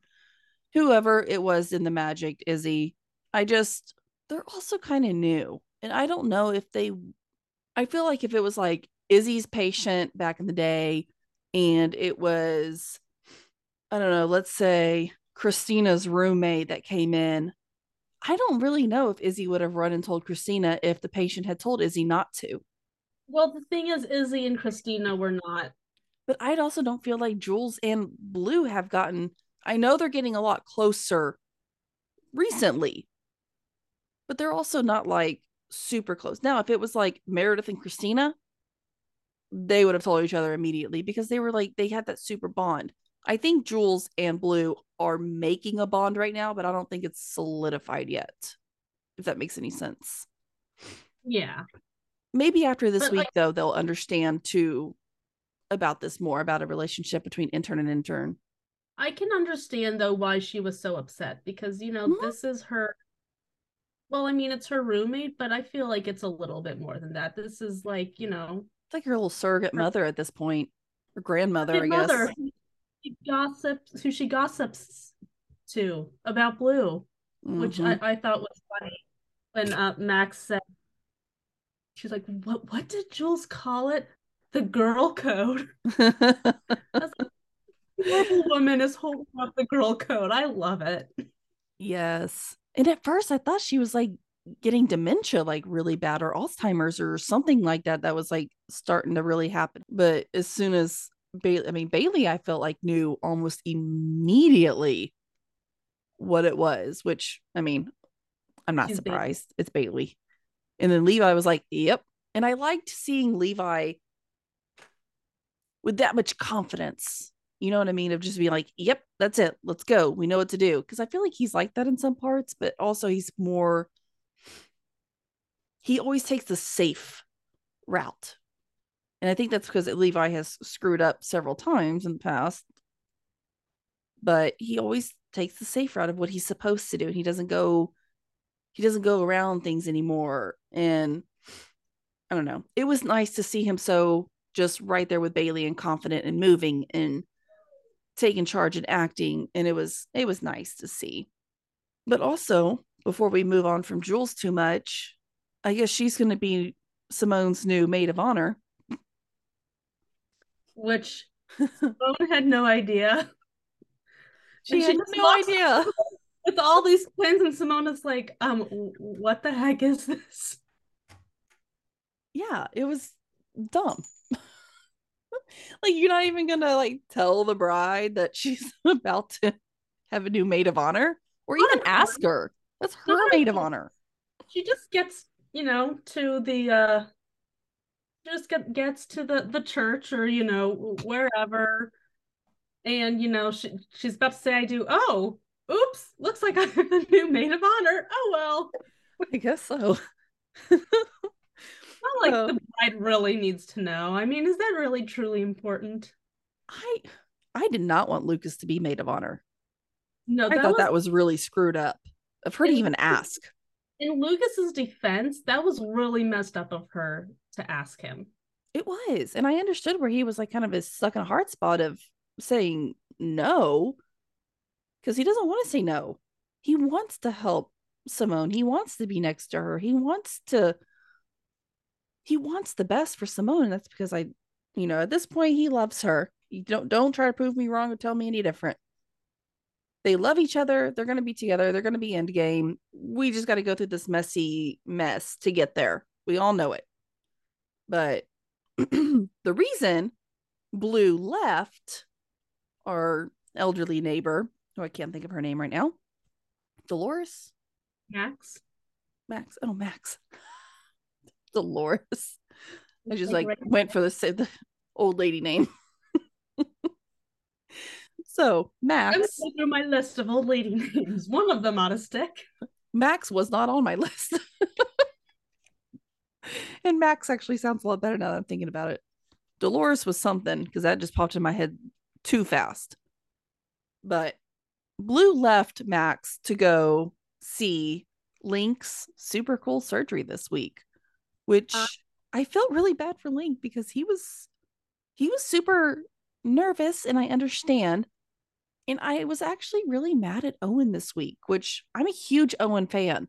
whoever it was in the Magic, Izzie. I just they're also kind of new, and I don't know if they. I feel like if it was like Izzie's patient back in the day, and it was, I don't know, let's say Cristina's roommate that came in. I don't really know if Izzie would have run and told Cristina if the patient had told Izzie not to. well, the thing is, Izzie and Cristina were not. But I also don't feel like Jules and Blue have gotten. I know they're getting a lot closer recently, but they're also not like super close. Now, if it was like Meredith and Cristina, they would have told each other immediately because they were like they had that super bond. I think Jules and Blue are making a bond right now, but I don't think it's solidified yet. If that makes any sense. Yeah. Maybe after this But, week like- though, they'll understand too about this more about a relationship between intern and intern. I can understand though why she was so upset because you know Mhm. this is her well I mean it's her roommate but I feel like it's a little bit more than that this is like you know It's like her little surrogate mother at this point, or grandmother, her I guess. mother she gossips who she gossips to about Blue which Mhm. I, I thought was funny when uh, Max said she's like what what did Jules call it the girl code <laughs> Mm-hmm. Woman is holding up the girl code I love it yes. And at first, I thought she was like getting dementia, like really bad, or Alzheimer's, or something like that. That was like starting to really happen. But as soon as Bailey, I mean, Bailey, I felt like knew almost immediately what it was, which I mean, I'm not She's Bailey. surprised. It's Bailey. And then Levi was like, yep. And I liked seeing Levi with that much confidence. You know what I mean? Of just being like, yep, that's it. Let's go. We know what to do. Cause I feel like he's like that in some parts, but also he's more, he always takes the safe route. And I think that's because Levi has screwed up several times in the past. But he always takes the safe route of what he's supposed to do. And he doesn't go, he doesn't go around things anymore. And I don't know. It was nice to see him so just right there with Bailey and confident and moving and taking charge and acting. And it was it was nice to see. But also, before we move on from Jules too much, I guess she's gonna be Simone's new maid of honor. which <laughs> Simone had no idea. <laughs> She And had no idea. with all these twins, and Simona's like, um, what the heck is this? Yeah, it was dumb. <laughs> like you're not even gonna like tell the bride that she's <laughs> about to have a new maid of honor or even ask her. That's her maid of honor. She just gets, you know, to the uh just get, gets to the the church or you know wherever and you know she she's about to say I do. Oh, oops, looks like <laughs> I'm the new maid of honor. Oh well. I guess so. Like Oh. the bride really needs to know. I mean, is that really truly important? I I did not want Lucas to be maid of honor. No, I that thought was that was really screwed up of her to even ask. in Lucas's defense, that was really messed up of her to ask him. It was. And I understood where he was like kind of his a hard spot of saying no because he doesn't want to say no. He wants to help Simone. He wants to be next to her. He wants to he wants the best for Simone. And that's because I, you know, at this point he loves her. You don't don't try to prove me wrong or tell me any different. They love each other. They're going to be together. They're going to be end game. We just got to go through this messy mess to get there. We all know it. But <clears throat> the reason Blue left our elderly neighbor, who I can't think of her name right now, Dolores, Max. Max. Oh, Max. Dolores. I just Like like right went for the, the old lady name. <laughs> so I'm Max, going through my list of old lady <laughs> names. One of them ought to stick. Max was not on my <laughs> list. and Max actually sounds a lot better now that I'm thinking about it. Dolores was something because that just popped in my head too fast. But Blue left Max to go see Link's super cool surgery this week, which Uh, I felt really bad for Link because he was he was super nervous and I understand. And I was actually really mad at Owen this week, which I'm a huge Owen fan.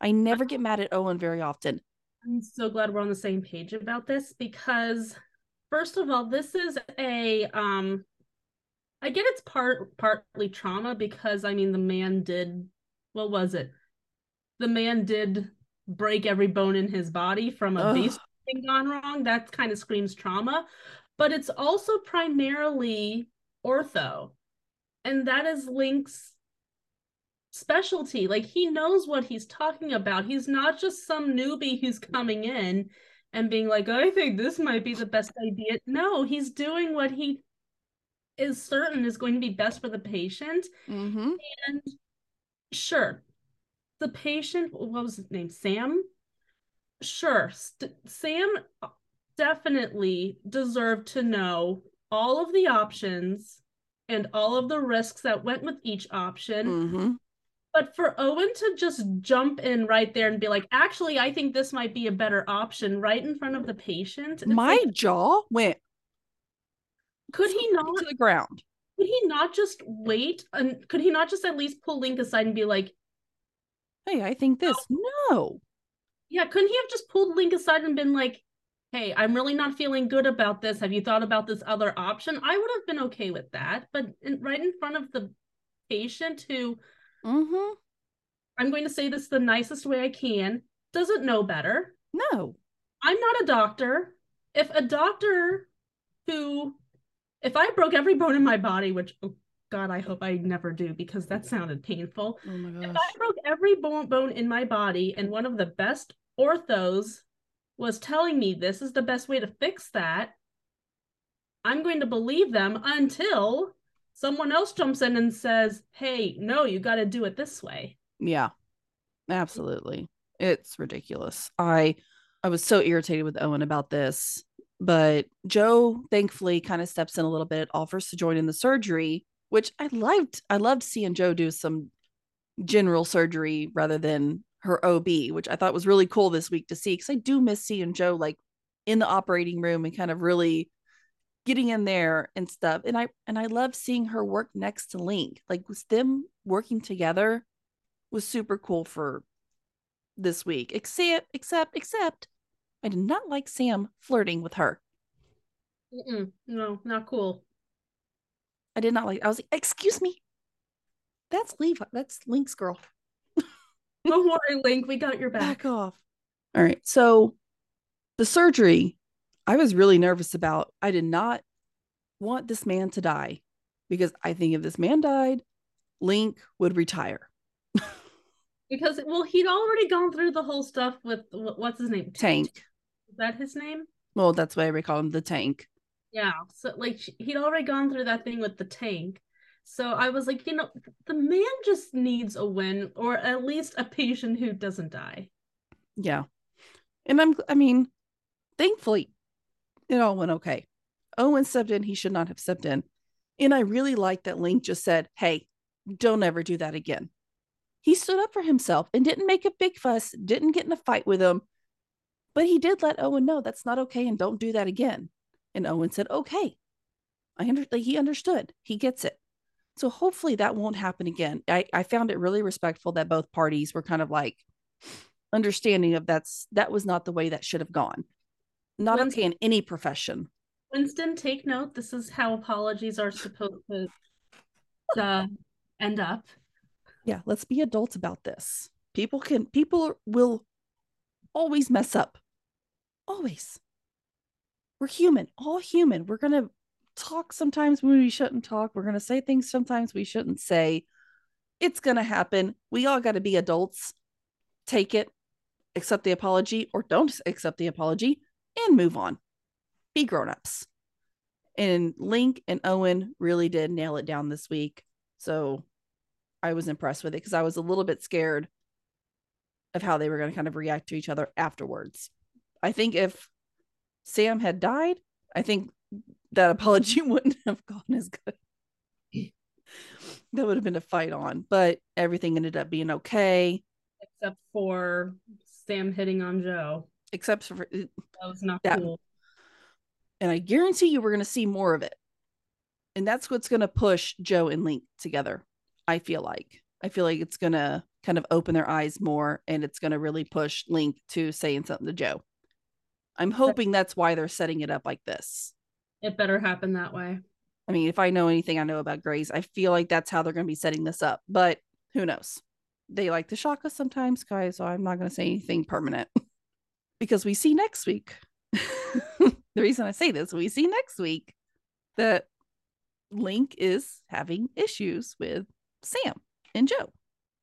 I never get mad at Owen very often. I'm so glad we're on the same page about this because first of all, this is a um I get it's part partly trauma because I mean the man did what was it? The man did break every bone in his body from a base thing gone wrong. That kind of screams trauma. But it's also primarily ortho. And that is Link's specialty. Like he knows what he's talking about. He's not just some newbie who's coming in and being like, I think this might be the best idea. No, he's doing what he is certain is going to be best for the patient. Mm-hmm. And sure, the patient, what was his name? Sam? Sure, St- Sam definitely deserved to know all of the options and all of the risks that went with each option. Mm-hmm. But for Owen to just jump in right there and be like, actually, I think this might be a better option right in front of the patient. My like, jaw went could he not to the ground. could he not just wait and could he not just at least pull Link aside and be like, Hey, I think this. No. yeah, couldn't he have just pulled Link aside and been like, hey, I'm really not feeling good about this. Have you thought about this other option? I would have been okay with that. But in, right in front of the patient who Mm-hmm. I'm going to say this the nicest way I can, doesn't know better. No. I'm not a doctor. If a doctor who, if I broke every bone in my body, which, oh God, I hope I never do because that sounded painful. Oh my If. I broke every bone, bone in my body and one of the best orthos was telling me this is the best way to fix that, I'm going to believe them until someone else jumps in and says, hey, no, you got to do it this way. Yeah. Absolutely. It's ridiculous. I I was so irritated with Owen about this, but Jo thankfully kind of steps in a little bit, offers to join in the surgery, which I loved. I loved seeing Jo do some general surgery rather than her OB, which I thought was really cool this week to see because I do miss seeing Jo like in the operating room and kind of really getting in there and stuff. And I and I love seeing her work next to Link. Like was them working together was super cool for this week. Except except except I did not like Sam flirting with her. Mm-mm, no, not cool. I did not like I was like, excuse me. That's Levi. That's Link's girl. <laughs> Don't worry, Link, we got your back. Back off. All right. So the surgery, I was really nervous about. I did not want this man to die because I think if this man died, Link would retire. <laughs> Because, well, he'd already gone through the whole stuff with what's his name? Tank. Is that his name? Well, that's why we call him the tank. Yeah. So, like, he'd already gone through that thing with the tank. So I was like, you know, the man just needs a win or at least a patient who doesn't die. Yeah. And I'm I mean, thankfully it all went okay. Owen stepped in, he should not have stepped in. And I really like that Link just said, Hey, don't ever do that again. He stood up for himself and didn't make a big fuss, didn't get in a fight with him, but he did let Owen know that's not okay and don't do that again. And Owen said, Okay. I under like, he understood. He gets it. So hopefully that won't happen again. I, I found it really respectful that both parties were kind of like understanding of that's that was not the way that should have gone. Not Once- okay in any profession. Winston, take note. This is how apologies are supposed to uh, end up. Yeah, let's be adults about this. People can people will always mess up. Always. We're human, all human. We're gonna talk sometimes when we shouldn't talk. We're gonna say things sometimes we shouldn't say. It's gonna happen. We all gotta be adults. Take it, accept the apology, or don't accept the apology, and move on. Be grown-ups. And Link and Owen really did nail it down this week. So I was impressed with it because I was a little bit scared of how they were going to kind of react to each other afterwards. I think if Sam had died, I think that apology <laughs> wouldn't have gone as good. that would have been a fight on, but everything ended up being okay, Except for Sam hitting on Jo. except for, uh, That was not That- cool. and I guarantee you we're going to see more of it. And that's what's going to push Jo and Link together. I feel like. I feel like it's going to kind of open their eyes more and it's going to really push Link to saying something to Jo. I'm hoping that's why they're setting it up like this. It better happen that way. I mean, if I know anything I know about Grey's, I feel like that's how they're going to be setting this up, but who knows? They like to shock us sometimes, guys. So I'm not going to say anything permanent <laughs> because we see next week. <laughs> the reason I say this, we see next week that Link is having issues with Sam and Jo.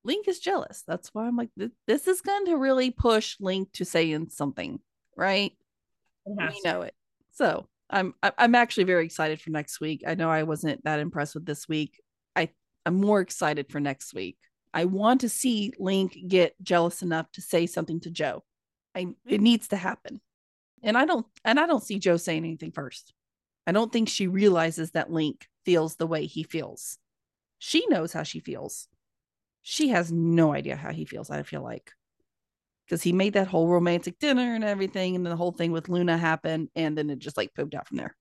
Link is jealous. That's why I'm like, this is going to really push Link to saying something, right? We know it. So I'm I'm actually very excited for next week. I know I wasn't that impressed with this week. I I'm more excited for next week. I want to see Link get jealous enough to say something to Jo. I it needs to happen. And I don't and I don't see Jo saying anything first. I don't think she realizes that Link feels the way he feels. She knows how she feels. She has no idea how he feels, I feel like. Because he made that whole romantic dinner and everything, and the whole thing with Luna happened, and then it just like pooped out from there.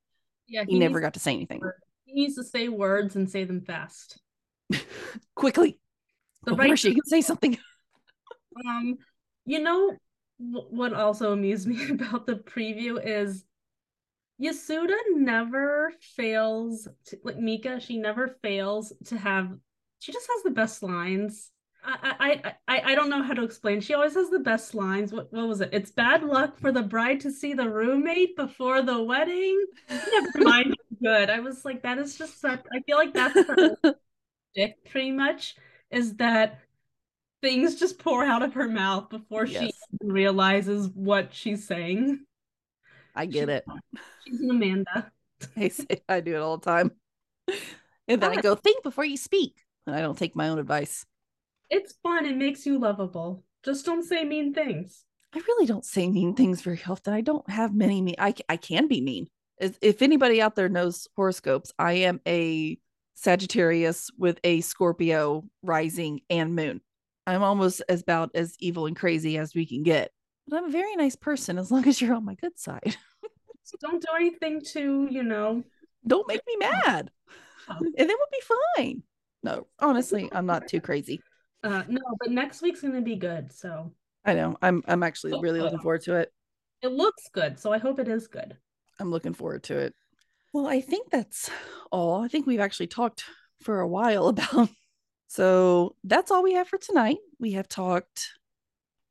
Yeah. He, he never got to say anything. He needs to say words and say them fast. <laughs> Quickly. The Before right she can say something. <laughs> um, you know what also amused <laughs> me about the preview is Yasuda never fails to, like Mika, she never fails to have she just has the best lines. I, I I I don't know how to explain. She always has the best lines. What what was it? It's bad luck for the bride to see the roommate before the wedding. Never <laughs> mind. Good. I was like, that is just such. I feel like that's her <laughs> dick pretty much. Is that things just pour out of her mouth before yes. she realizes what she's saying. I get she, it. She's an Amanda. <laughs> I say I do it all the time. And then I go, think before you speak. And I don't take my own advice. It's fun. It makes you lovable. Just don't say mean things. I really don't say mean things very often. I don't have many mean. I, I can be mean. If anybody out there knows horoscopes, I am a Sagittarius with a Scorpio rising and moon. I'm almost as about as evil and crazy as we can get. But I'm a very nice person as long <laughs> as you're on my good side. so don't do anything to, you know. Don't make me mad. Oh. And then we'll be fine. No, honestly, I'm not too crazy. Uh no, but next week's gonna be good. So I know. I'm I'm actually really looking forward to it. It looks good, so I hope it is good. I'm looking forward to it. Well, I think that's all. I think we've actually talked for a while <laughs> about so that's all we have for tonight. We have talked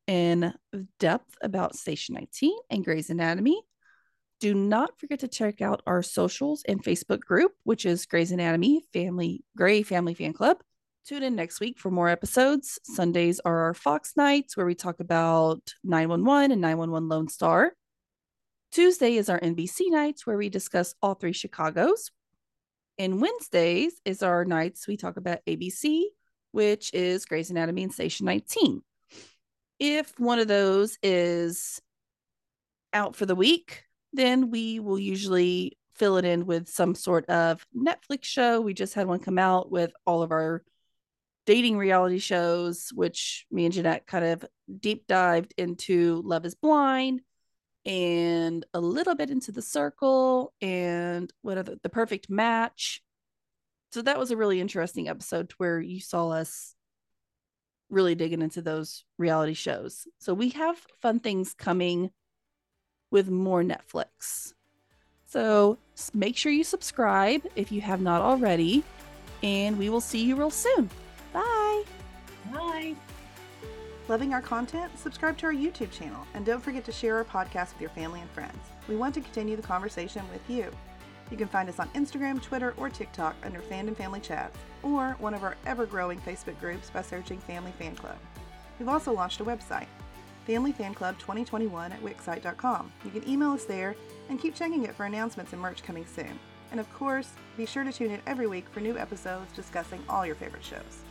in depth about Station 19 and Grey's Anatomy. Do not forget to check out our socials and Facebook group, which is Grey's Anatomy Family Grey Family Fan Club. Tune in next week for more episodes. Sundays are our Fox nights where we talk about 911 and 911 Lone Star. Tuesday is our NBC nights where we discuss all three Chicago's. And Wednesdays is our nights we talk about ABC, which is Grey's Anatomy and Station 19. If one of those is out for the week, then we will usually fill it in with some sort of Netflix show. We just had one come out with all of our dating reality shows, which me and Jeanette kind of deep dived into Love is Blind and a little bit into The Circle and what other The Perfect Match. So that was a really interesting episode where you saw us really digging into those reality shows. So we have fun things coming with more Netflix. So make sure you subscribe if you have not already, and we will see you real soon. Bye. Loving our content? Subscribe to our YouTube channel and don't forget to share our podcast with your family and friends. We want to continue the conversation with you. You can find us on Instagram, Twitter, or TikTok under Fandom Family Chats, or one of our ever growing Facebook groups by searching Family Fan Club. We've also launched a website, Family Fan Club 2021 at Wixsite.com. You can email us there and keep checking it for announcements and merch coming soon. And of course, be sure to tune in every week for new episodes discussing all your favorite shows.